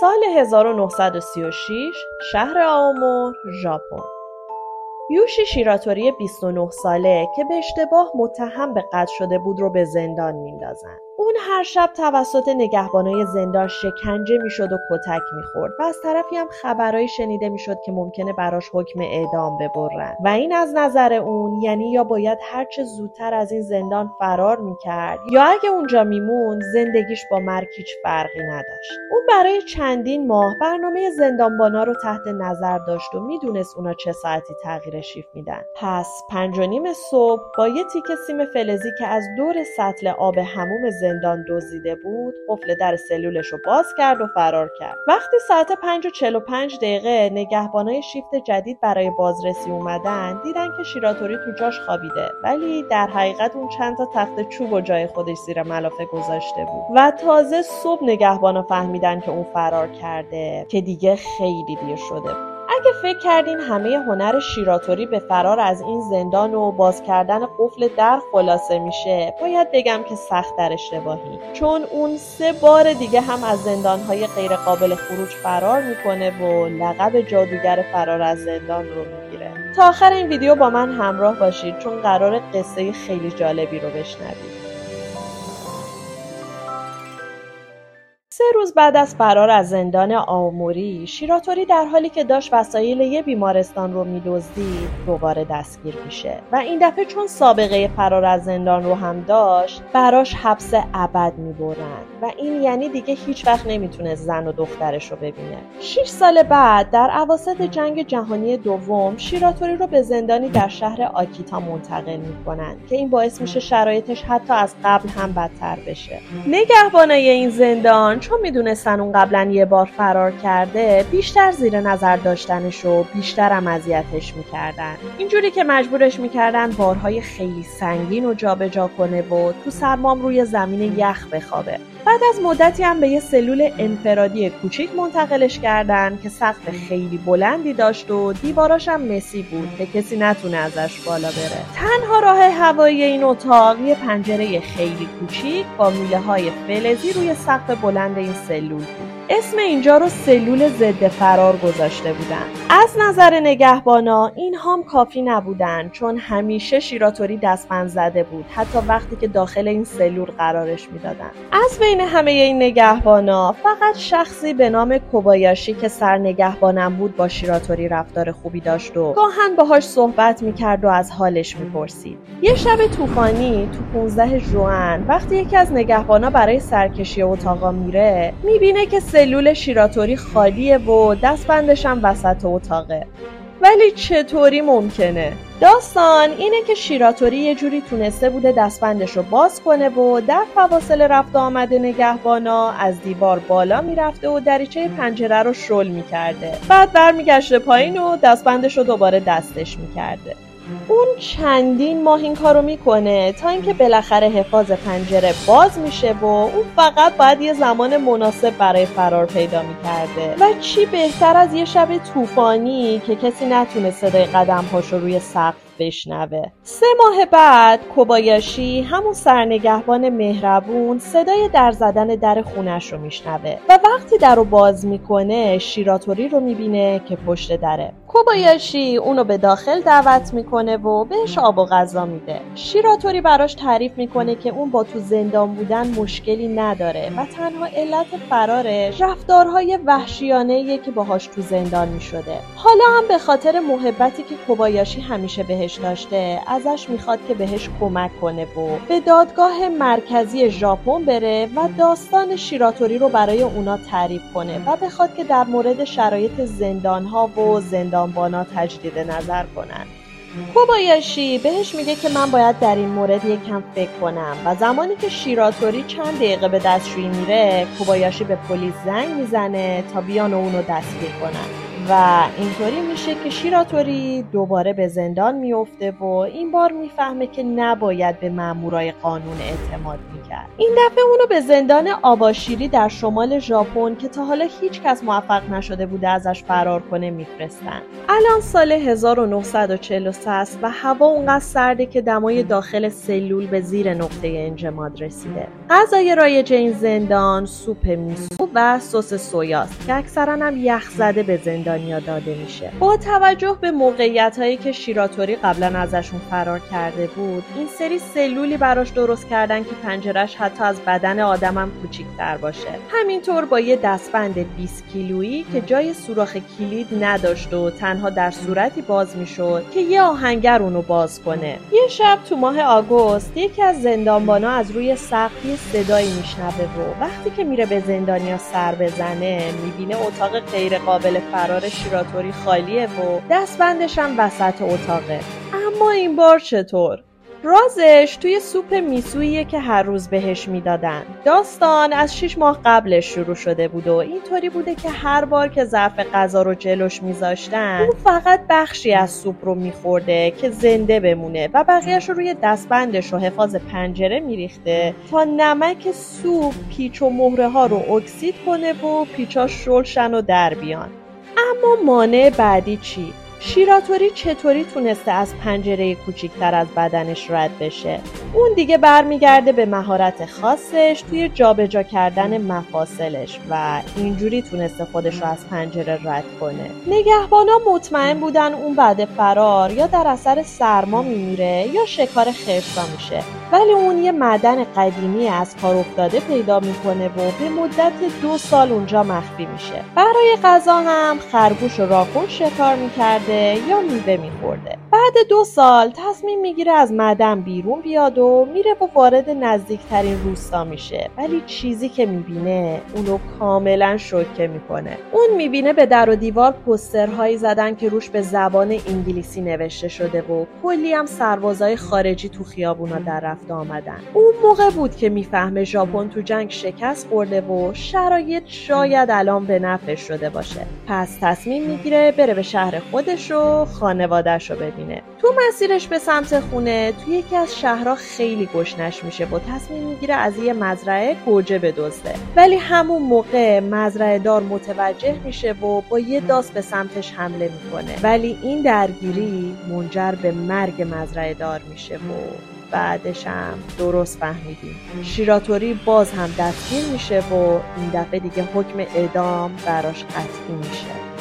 سال 1936 شهر آومور ژاپن یوشی شیراتوری 29 ساله که به اشتباه متهم به قتل شده بود رو به زندان میندازن. اون هر شب توسط نگهبانای زندان شکنجه می‌شد و کتک می‌خورد و از طرفی هم خبرهایی شنیده می‌شد که ممکنه براش حکم اعدام ببرن. و این از نظر اون یعنی یا باید هرچه زودتر از این زندان فرار می‌کرد یا اگه اونجا میمون زندگیش با مرگ هیچ فرقی نداشت. اون برای چندین ماه برنامه زندانبانا رو تحت نظر داشت و می‌دونست اونا چه ساعتی تغییر شیف میدن. پس پنج و نیم صبح با یه تیکه سیم فلزی که از دور سطل آب هموم زندان دزدیده بود قفل در سلولش رو باز کرد و فرار کرد. وقتی ساعت 5 و 45 دقیقه نگهبانای شیفت جدید برای بازرسی اومدن دیدن که شیراتوری تو جاش خوابیده. ولی در حقیقت اون چند تا تخت چوب و جای خودش زیر ملافه گذاشته بود. و تازه صبح نگهبانا فهمیدن که اون فرار کرده که دیگه خیلی دیر شده بود. اگه فکر کردین همه هنر شیراتوری به فرار از این زندان و باز کردن قفل در خلاصه میشه باید بگم که سخت در اشتباهی. چون اون سه بار دیگه هم از زندانهای غیر قابل خروج فرار می‌کنه و لقب جادوگر فرار از زندان رو می‌گیره. تا آخر این ویدیو با من همراه باشید چون قرار قصه خیلی جالبی رو بشنوید. روز بعد از فرار از زندان آموری شیراتوری در حالی که داشت وسایل یه بیمارستان رو میدزدید دوباره دستگیر میشه. و این دفعه چون سابقه فرار از زندان رو هم داشت براش حبس ابد می‌برند و این یعنی دیگه هیچ وقت نمی‌تونه زن و دخترش رو ببینه. شیش سال بعد در عواسط جنگ جهانی دوم شیراتوری رو به زندانی در شهر آکیتا منتقل می‌کنن که این باعث میشه شرایطش حتی از قبل هم بدتر بشه. نگهبانای این زندان چون می‌دونستن اون قبلا یه بار فرار کرده بیشتر زیر نظر داشتنش و بیشتر هم اذیتش می‌کردن. اینجوری که مجبورش می‌کردن بارهای خیلی سنگین و جابجا کنه و تو سرمام روی زمین یخ بخوابه. بعد از مدتی هم به یه سلول انفرادی کوچیک منتقلش کردن که سقف خیلی بلندی داشت و دیواراش هم مسی بود که کسی نتونه ازش بالا بره. تنها راه هوایی این اتاق یه پنجره خیلی کوچیک با میله های فلزی روی سقف بلند սելուն اسم اینجا رو سلول ضد فرار گذاشته بودن. از نظر نگهبانا این هم کافی نبودن چون همیشه شیراتوری دستبند زده بود حتی وقتی که داخل این سلول قرارش می‌دادن. از بین همه این نگهبانا فقط شخصی به نام کوبایاشی که سر نگهبانم بود با شیراتوری رفتار خوبی داشت و گاهن باهاش صحبت می‌کرد و از حالش می‌پرسید. یه شب طوفانی تو 15 ژوئن وقتی یکی از نگهبانا برای سرکشی اتاقا میره می‌بینه که سلول شیراتوری خالیه و دستبندش هم وسط اتاقه. ولی چطوری ممکنه؟ داستان اینه که شیراتوری یه جوری تونسته بوده دستبندش رو باز کنه و در فواصل رفت آمده نگهبانا از دیوار بالا می‌رفته و دریچه پنجره رو شل می‌کرده. بعد برمیگشته پایین و دستبندش رو دوباره دستش می‌کرده. اون چندین ماه این کارو می‌کنه تا اینکه بالاخره حفاظ پنجره باز میشه و اون فقط باید یه زمان مناسب برای فرار پیدا می‌کرده. و چی بهتر از یه شب طوفانی که کسی نتونه صدای قدم رو روی سقف بشنوه. سه ماه بعد کوبایاشی همون سرنگهبان مهربون صدای در زدن در خونش رو میشنوه و وقتی در رو باز می‌کنه شیراتوری رو می‌بینه که پشت دره. کوبایاشی اونو به داخل دعوت می‌کنه و بهش آب و غذا میده. شیراتوری براش تعریف می‌کنه که اون با تو زندان بودن مشکلی نداره و تنها علت فرارش رفتارهای وحشیانه که باهاش تو زندان می‌شده. حالا هم به خاطر محبتی که کوبایاشی همیشه بهش داشته ازش می‌خواد که بهش کمک کنه و به دادگاه مرکزی ژاپن بره و داستان شیراتوری رو برای اونا تعریف کنه و بخواد که در مورد شرایط زندانها و زندانبانا تجدید نظر کنن. کوبایاشی بهش میگه که من باید در این مورد یکم فکر کنم و زمانی که شیراتوری چند دقیقه به دستشویی میره کوبایاشی به پلیس زنگ می‌زنه تا بیان و اونو دستگیر کنن. و اینطوری میشه که شیراتوری دوباره به زندان میفته و این بار می‌فهمه که نباید به مامورای قانون اعتماد می‌کرد. این دفعه اونو به زندان آباشیری در شمال ژاپن که تا حالا هیچ کس موفق نشده بوده ازش فرار کنه میفرستن. الان سال 1943 است و هوا اونقدر سرده که دمای داخل سلول به زیر نقطه انجماد رسیده. غذای رایج این زندان سوپ میسو و سس سویاست که اکثرا هم یخ زده به زندانیا داده میشه. با توجه به موقعیت هایی که شیراتوری قبلا ازشون فرار کرده بود این سری سلولی براش درست کردن که پنجرش حتی از بدن آدمم کوچیکتر باشه. همینطور با یه دستبند 20 کیلویی که جای سوراخ کلید نداشت و تنها در صورتی باز می‌شد که یه آهنگر اونو باز کنه. یه شب تو ماه آگوست یکی از زندانبانا از روی سقف صدایی میشنوه و وقتی که میره به زندانیا سر بزنه می‌بینه اتاق غیر قابل فرار شیراتوری خالیه و دستبندش هم وسط اتاقه. اما این بار چطور؟ رازش توی سوپ میسوییه که هر روز بهش می‌دادن. داستان از شیش ماه قبلش شروع شده بود و اینطوری بوده که هر بار که ظرف غذا رو جلوش میذاشتن اون فقط بخشی از سوپ رو میخورده که زنده بمونه و بقیهش رو روی دستبندش و حفاظ پنجره میریخته تا نمک سوپ پیچ و مهره ها رو اکسید کنه و پیچا شلشن و در بیان. اما مانع بعدی چی؟ شیراتوری چطوری تونسته از پنجره کوچیکتر از بدنش رد بشه؟ اون دیگه برمیگرده به مهارت خاصش توی جابجا کردن مفاصلش و اینجوری تونسته خودش رو از پنجره رد کنه. نگهبانا مطمئن بودن اون بعد فرار یا در اثر سرما میمیره یا شکار خرسا میشه. ولی اون یه معدن قدیمی از کار افتاده پیدا می‌کنه و به مدت دو سال اونجا مخفی میشه. برای غذا هم خرگوش و راکون شکار می‌کرده یا میوه میخورده. بعد دو سال تصمیم می‌گیره از معدن بیرون بیاد و میره و وارد نزدیکترین روستا میشه. ولی چیزی که می‌بینه اونو کاملا شوکه می‌کنه. اون می‌بینه به در و دیوار پسترهایی زدن که روش به زبان انگلیسی نوشته شده و کلی هم سربازای خارجی تو خیابونا در رفت آمدن. اون موقع بود که می‌فهمه ژاپن تو جنگ شکست خورده و شرایط شاید الان به نفع شده باشه. پس تصمیم می‌گیره بره به شهر خودش و خانوادهش رو ببینه. تو مسیرش به سمت خونه تو یکی از شهرها خیلی گشنش میشه و تصمیم می‌گیره از یه مزرعه گوجه بدزده. ولی همون موقع مزرعه دار متوجه میشه و با یه داست به سمتش حمله می‌کنه. ولی این درگیری منجر به مرگ مزرعه دار میشه و بعدش هم درست فهمیدیم. شیراتوری باز هم دستگیر میشه و این دفعه دیگه حکم اعدام براش قطعی میشه.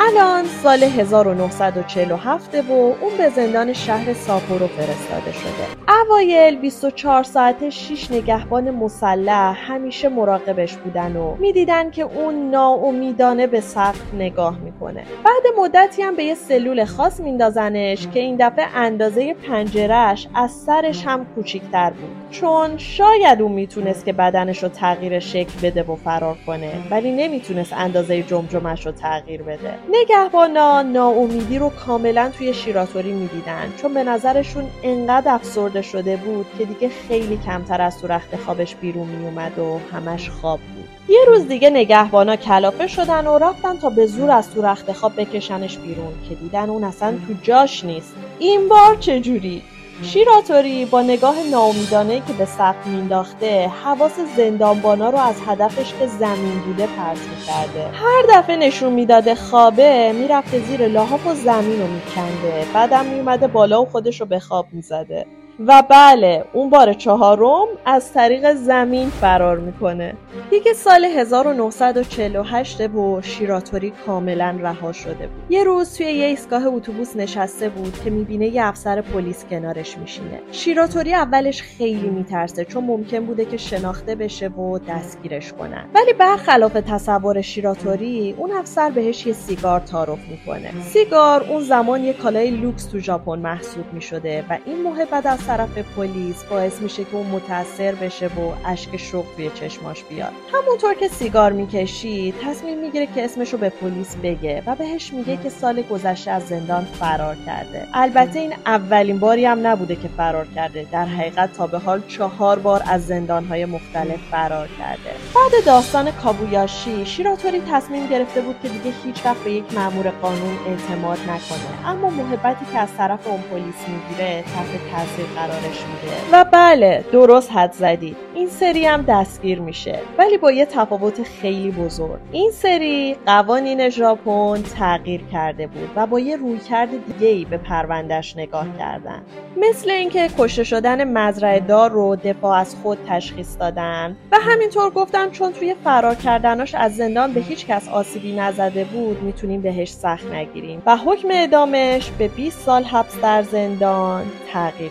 الان سال 1947 و اون به زندان شهر ساپورو فرستاده شده. اوایل 24 ساعت 6 نگهبان مسلح همیشه مراقبش بودن و می‌دیدن که اون ناامیدانه به سقف نگاه می‌کنه. بعد مدتی هم به یه سلول خاص میندازنش که این دفعه اندازه پنجرهش از سرش هم کوچیکتر بود. چون شاید اون می‌تونست که بدنش رو تغییر شکل بده و فرار کنه ولی نمی‌تونست اندازه جمجمش رو تغییر بده. نگهبانا ناامیدی رو کاملا توی شیراتوری می‌دیدن. چون به نظرشون انقدر افسرده شده بود که دیگه خیلی کمتر از تو خوابش بیرون میومد و همش خواب بود. یه روز دیگه نگهبانا کلافه شدن و رفتن تا به زور از تو رخت خواب بکشنش بیرون که دیدن اون اصلا تو جاش نیست. این بار چجوری؟ شیراتوری با نگاه ناامیدانه که به سقف مینداخته حواس زندانبانا رو از هدفش که زمین بوده پرت می‌کرده. هر دفعه نشون می‌داده خوابه می‌رفته زیر لحاف و زمین رو میکنده. بعدم میومده بالا و خودش رو به خواب می‌زده. و بله اون بار چهارم از طریق زمین فرار می‌کنه. دیگه سال 1948 و شیراتوری کاملا رها شده بود. یه روز توی یه ایستگاه اتوبوس نشسته بود که می‌بینه یه افسر پلیس کنارش میشینه. شیراتوری اولش خیلی میترسه چون ممکن بوده که شناخته بشه و دستگیرش کنن. ولی برخلاف تصور شیراتوری اون افسر بهش یه سیگار تعارف می‌کنه. سیگار اون زمان یه کالای لوکس تو ژاپن محسوب می‌شده و این بعد از طرف پلیس باعث میشه که اون متاثر بشه و اشک شوق توی چشماش بیاد. همونطور که سیگار می‌کشید تصمیم می‌گیره که اسمش رو به پلیس بگه و بهش میگه که سال گذشته از زندان فرار کرده. البته این اولین باری هم نبوده که فرار کرده. در حقیقت تا به حال چهار بار از زندانهای مختلف فرار کرده. بعد داستان کابویاشی شیراتوری تصمیم گرفته بود که دیگه هیچ وقت به یک مأمور قانون اعتماد نکنه. اما محبتی که از طرف اون پلیس می‌گیره تحت تاثیر قرارش میده. و بله درست حد زدید این سری هم دستگیر میشه. ولی با یه تفاوت خیلی بزرگ. این سری قوانین ژاپن تغییر کرده بود و با یه رویکرد دیگه ای به پروندهش نگاه کردن. مثل اینکه کشته شدن مزرعه دار رو دفاع از خود تشخیص دادن. و همینطور گفتن چون توی فرار کردناش از زندان به هیچ کس آسیبی نزده بود می‌تونیم بهش سخت نگیریم. و حکم اعدامش به 20 سال حبس در زندان تغییر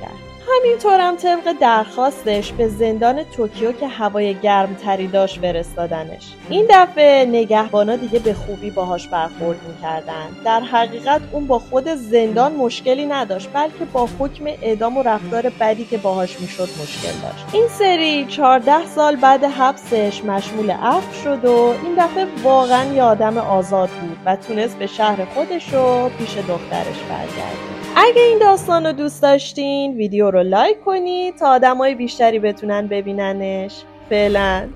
کرد. همینطورم طبق درخواستش به زندان توکیو که هوای گرمتری داشت فرستادنش. این دفعه نگهبانا دیگه به خوبی باهاش برخورد می‌کردن. در حقیقت اون با خود زندان مشکلی نداشت بلکه با حکم اعدام و رفتار بدی که باهاش می‌شد مشکل داشت. این سری 14 سال بعد حبسش مشمول عفو شد و این دفعه واقعا یه آدم آزاد بود و تونست به شهر خودش و پیش دخترش برگرده. اگه این داستان رو دوست داشتین ویدیو رو لایک کنید تا آدمای بیشتری بتونن ببیننش. فعلا.